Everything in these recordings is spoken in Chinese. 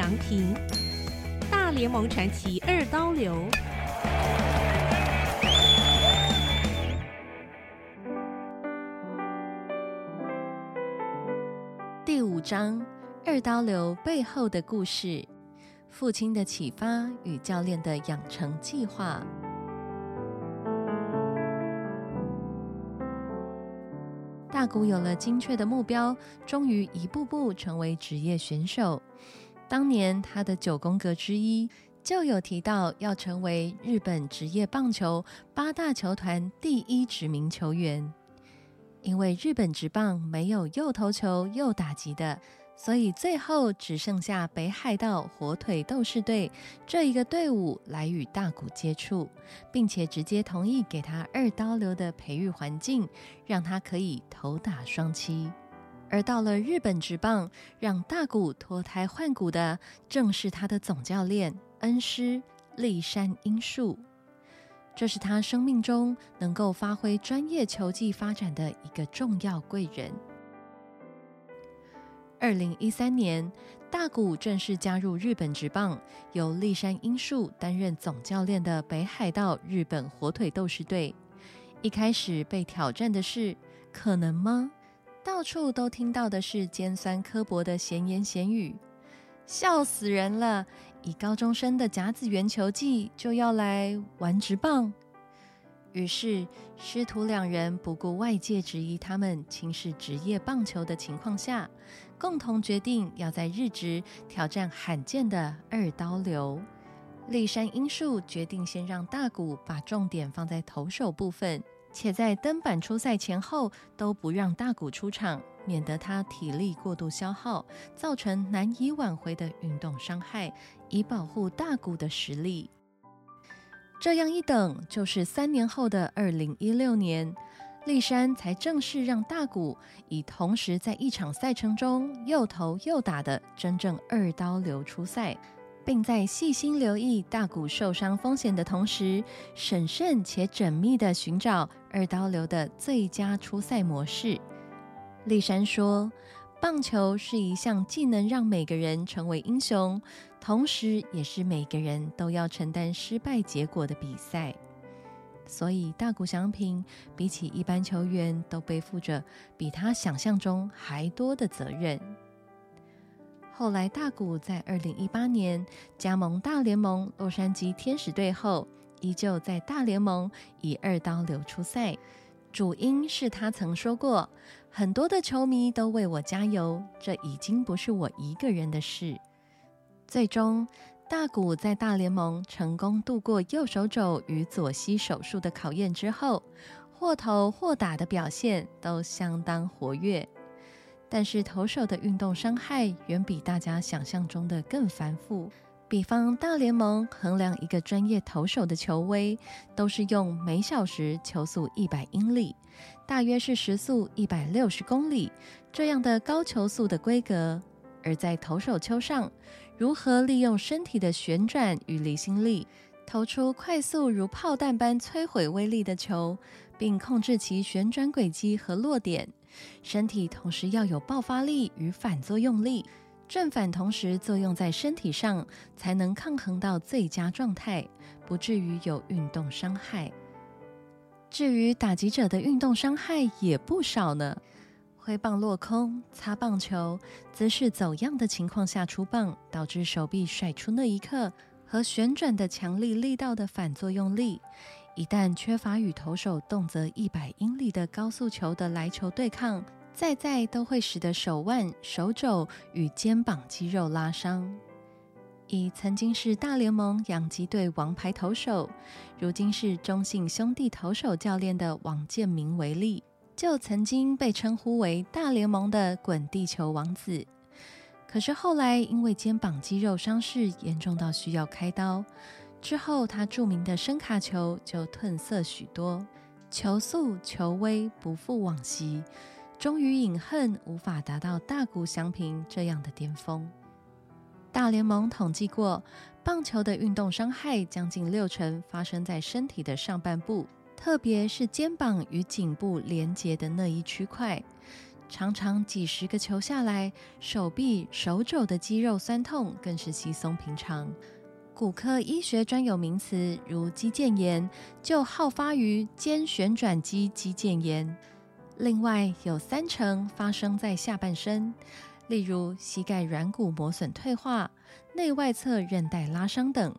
祥平，大联盟传奇二刀流。第五章：二刀流背后的故事，父亲的启发与教练的养成计划。大谷有了精确的目标，终于一步步成为职业选手。当年他的九宫格之一就有提到要成为日本职业棒球八大球团第一指名球员，因为日本职棒没有右投球、右打击的。所以最后只剩下北海道火腿斗士队这一个队伍来与大谷接触，并且直接同意给他二刀流的培育环境，让他可以投打双七。而到了日本职棒，让大谷脱胎换骨的正是他的总教练恩师立山英树，这是他生命中能够发挥专业球技发展的一个重要贵人。二零一三年，大谷正式加入日本职棒，由立山英树担任总教练的北海道日本火腿斗士队。一开始被挑战的是可能吗？到处都听到的是尖酸刻薄的闲言闲语，笑死人了！以高中生的甲子园球技就要来玩职棒？于是，师徒两人不顾外界质疑他们轻视职业棒球的情况下，共同决定要在日职挑战罕见的二刀流。立山英树决定先让大谷把重点放在投手部分，且在登板出赛前后都不让大谷出场，免得他体力过度消耗，造成难以挽回的运动伤害，以保护大谷的实力。这样一等，就是三年后的二零一六年，立山才正式让大谷以同时在一场赛程中又投又打的真正二刀流出赛，并在细心留意大谷受伤风险的同时，审慎且缜密地寻找二刀流的最佳出赛模式。立山说。棒球是一项既能让每个人成为英雄，同时也是每个人都要承担失败结果的比赛。所以，大谷翔平比起一般球员都背负着比他想象中还多的责任。后来，大谷在二零一八年加盟大联盟洛杉矶天使队后，依旧在大联盟以二刀流出赛。主因是他曾说过，很多的球迷都为我加油，这已经不是我一个人的事。最终，大谷在大联盟成功度过右手肘与左膝手术的考验之后，或投或打的表现都相当活跃。但是，投手的运动伤害远比大家想象中的更繁复。比方，大联盟衡量一个专业投手的球威，都是用每小时球速一百英里，大约是时速一百六十公里这样的高球速的规格。而在投手丘上，如何利用身体的旋转与离心力，投出快速如炮弹般摧毁威力的球，并控制其旋转轨迹和落点，身体同时要有爆发力与反作用力。正反同时作用在身体上，才能抗衡到最佳状态，不至于有运动伤害。至于打击者的运动伤害也不少呢，挥棒落空、擦棒球、姿势走样的情况下出棒，导致手臂甩出那一刻和旋转的强力力道的反作用力，一旦缺乏与投手动辄一百英里的高速球的来球对抗。再再都会使得手腕、手肘与肩膀肌肉拉伤。以曾经是大联盟洋基队王牌投手，如今是中信兄弟投手教练的王建民为例，就曾经被称呼为大联盟的“滚地球王子”。可是后来因为肩膀肌肉伤势严重到需要开刀，之后他著名的声卡球就褪色许多，球速、球威不复往昔。终于隐恨，无法达到大谷翔平这样的巅峰。大联盟统计过，棒球的运动伤害将近六成发生在身体的上半部，特别是肩膀与颈部连接的那一区块。常常几十个球下来，手臂、手肘的肌肉酸痛更是稀松平常。骨科医学专有名词如肌腱炎，就好发于肩旋转肌肌腱炎。另外有三成发生在下半身，例如膝盖软骨磨损退化、内外侧韧带拉伤等。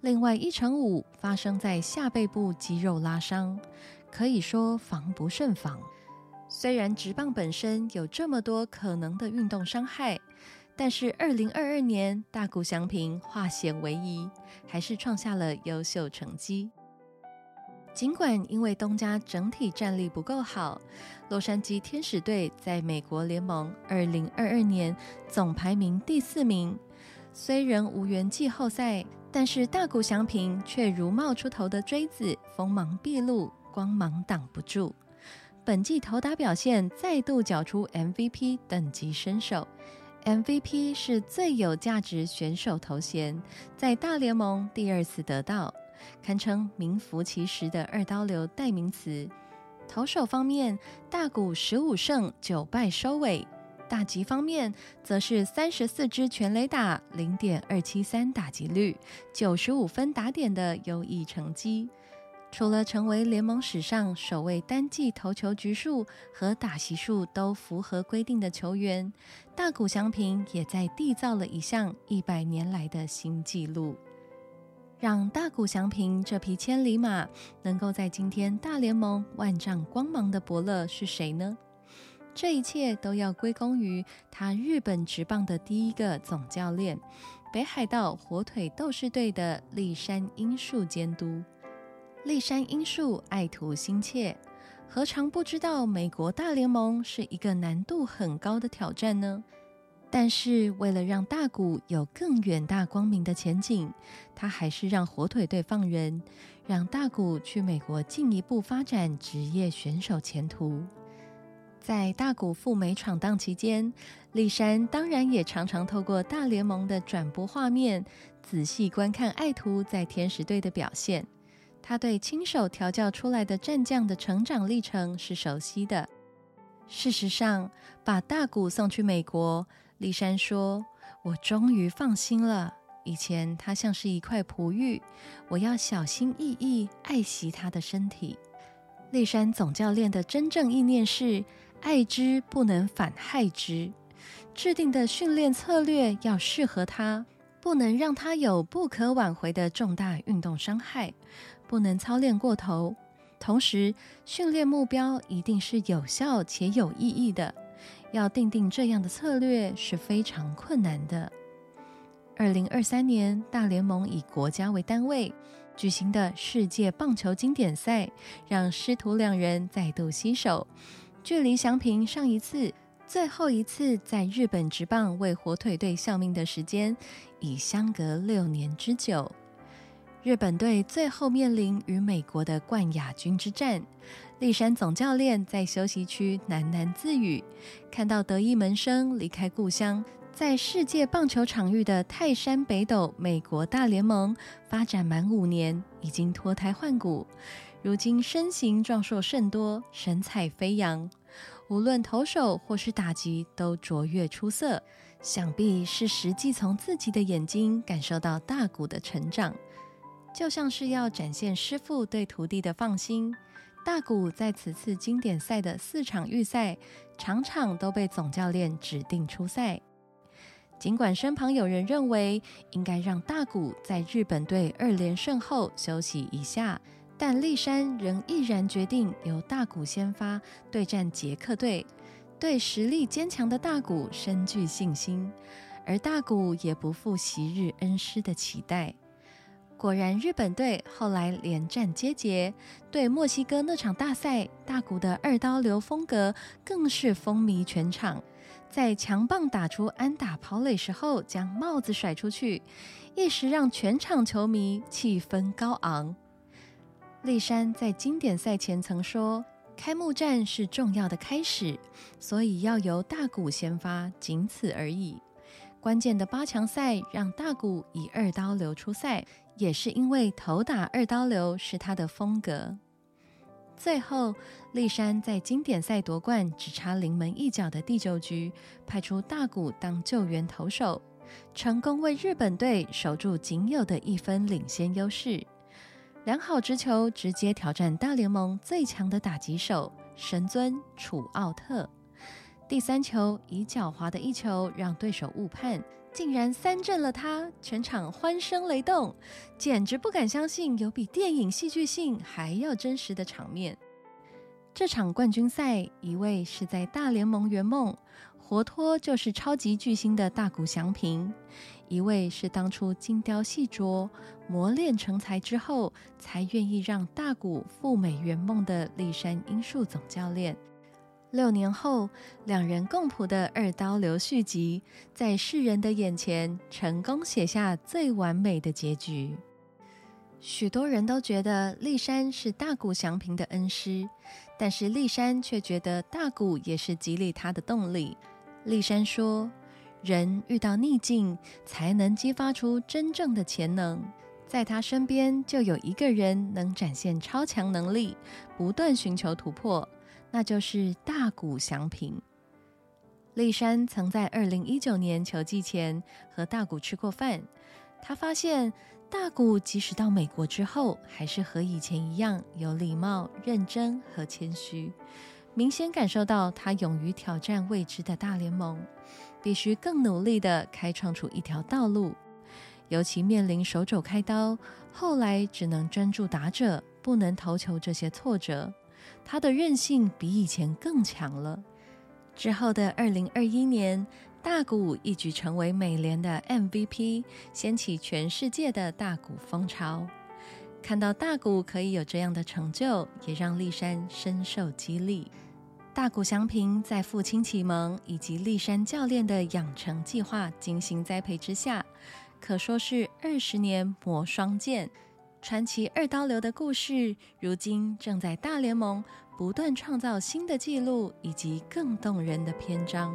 另外一成五发生在下背部肌肉拉伤，可以说防不胜防。虽然直棒本身有这么多可能的运动伤害，但是二零二二年大谷翔平化险为夷，还是创下了优秀成绩。尽管因为东家整体战力不够好，洛杉矶天使队在美国联盟二零二二年总排名第四名，虽然无缘季后赛，但是大谷翔平却如冒出头的锥子，锋芒毕露，光芒挡不住。本季投打表现再度缴出 MVP 等级身手，MVP 是最有价值选手头衔，在大联盟第二次得到。堪称名副其实的二刀流代名词。投手方面，大谷十五胜九败收尾；打击方面，则是三十四支全垒打，零点二七三打击率，九十五分打点的优异成绩。除了成为联盟史上首位单季投球局数和打席数都符合规定的球员，大谷翔平也在缔造了一项一百年来的新纪录。让大谷翔平这匹千里马能够在今天大联盟万丈光芒的伯乐是谁呢？这一切都要归功于他日本职棒的第一个总教练——北海道火腿斗士队的立山英树监督。立山英树爱徒心切，何尝不知道美国大联盟是一个难度很高的挑战呢？但是，为了让大谷有更远大光明的前景，他还是让火腿队放人，让大谷去美国进一步发展职业选手前途。在大谷赴美闯荡期间，立山当然也常常透过大联盟的转播画面，仔细观看爱徒在天使队的表现。他对亲手调教出来的战将的成长历程是熟悉的。事实上，把大谷送去美国。立山说：“我终于放心了。以前他像是一块璞玉，我要小心翼翼爱惜他的身体。”立山总教练的真正意念是：爱之不能反害之，制定的训练策略要适合他，不能让他有不可挽回的重大运动伤害，不能操练过头。同时，训练目标一定是有效且有意义的。要定定这样的策略是非常困难的。二零二三年，大联盟以国家为单位举行的世界棒球经典赛，让师徒两人再度携手。距离祥平上一次、最后一次在日本职棒为火腿队效命的时间，已相隔六年之久。日本队最后面临与美国的冠亚军之战。立山总教练在休息区喃喃自语：“看到得意门生离开故乡，在世界棒球场域的泰山北斗美国大联盟发展满五年，已经脱胎换骨。如今身形壮硕甚多，神采飞扬，无论投手或是打击都卓越出色。想必是实际从自己的眼睛感受到大谷的成长，就像是要展现师傅对徒弟的放心。”大谷在此次经典赛的四场预赛，场场都被总教练指定出赛。尽管身旁有人认为应该让大谷在日本队二连胜后休息一下，但立山仍毅然决定由大谷先发对战捷克队。对实力坚强的大谷深具信心，而大谷也不负昔日恩师的期待。果然，日本队后来连战皆捷。对墨西哥那场大赛，大谷的二刀流风格更是风靡全场。在强棒打出安打跑垒时候，将帽子甩出去，一时让全场球迷气氛高昂。立山在经典赛前曾说：“开幕战是重要的开始，所以要由大谷先发，仅此而已。”关键的八强赛让大谷以二刀流出赛。也是因为头打二刀流是他的风格。最后，立山在经典赛夺冠只差临门一脚的第九局，派出大谷当救援投手，成功为日本队守住仅有的一分领先优势。良好直球直接挑战大联盟最强的打击手神尊楚奥特。第三球以狡猾的一球让对手误判，竟然三振了他，全场欢声雷动，简直不敢相信有比电影戏剧性还要真实的场面。这场冠军赛，一位是在大联盟圆梦，活脱就是超级巨星的大谷翔平；一位是当初精雕细琢、磨练成才之后，才愿意让大谷赴美圆梦的立山英树总教练。六年后，两人共谱的二刀流续集，在世人的眼前成功写下最完美的结局。许多人都觉得立山是大谷祥平的恩师，但是立山却觉得大谷也是激励他的动力。立山说：“人遇到逆境，才能激发出真正的潜能。在他身边，就有一个人能展现超强能力，不断寻求突破。”那就是大谷翔平。立山曾在二零一九年球季前和大谷吃过饭，他发现大谷即使到美国之后，还是和以前一样有礼貌、认真和谦虚，明显感受到他勇于挑战未知的大联盟，必须更努力的开创出一条道路。尤其面临手肘开刀，后来只能专注打者，不能投球这些挫折。他的韧性比以前更强了。之后的二零二一年，大谷一举成为美联的 MVP，掀起全世界的大谷风潮。看到大谷可以有这样的成就，也让立山深受激励。大谷翔平在父亲启蒙以及立山教练的养成计划精心栽培之下，可说是二十年磨双剑。传奇二刀流的故事，如今正在大联盟不断创造新的纪录以及更动人的篇章。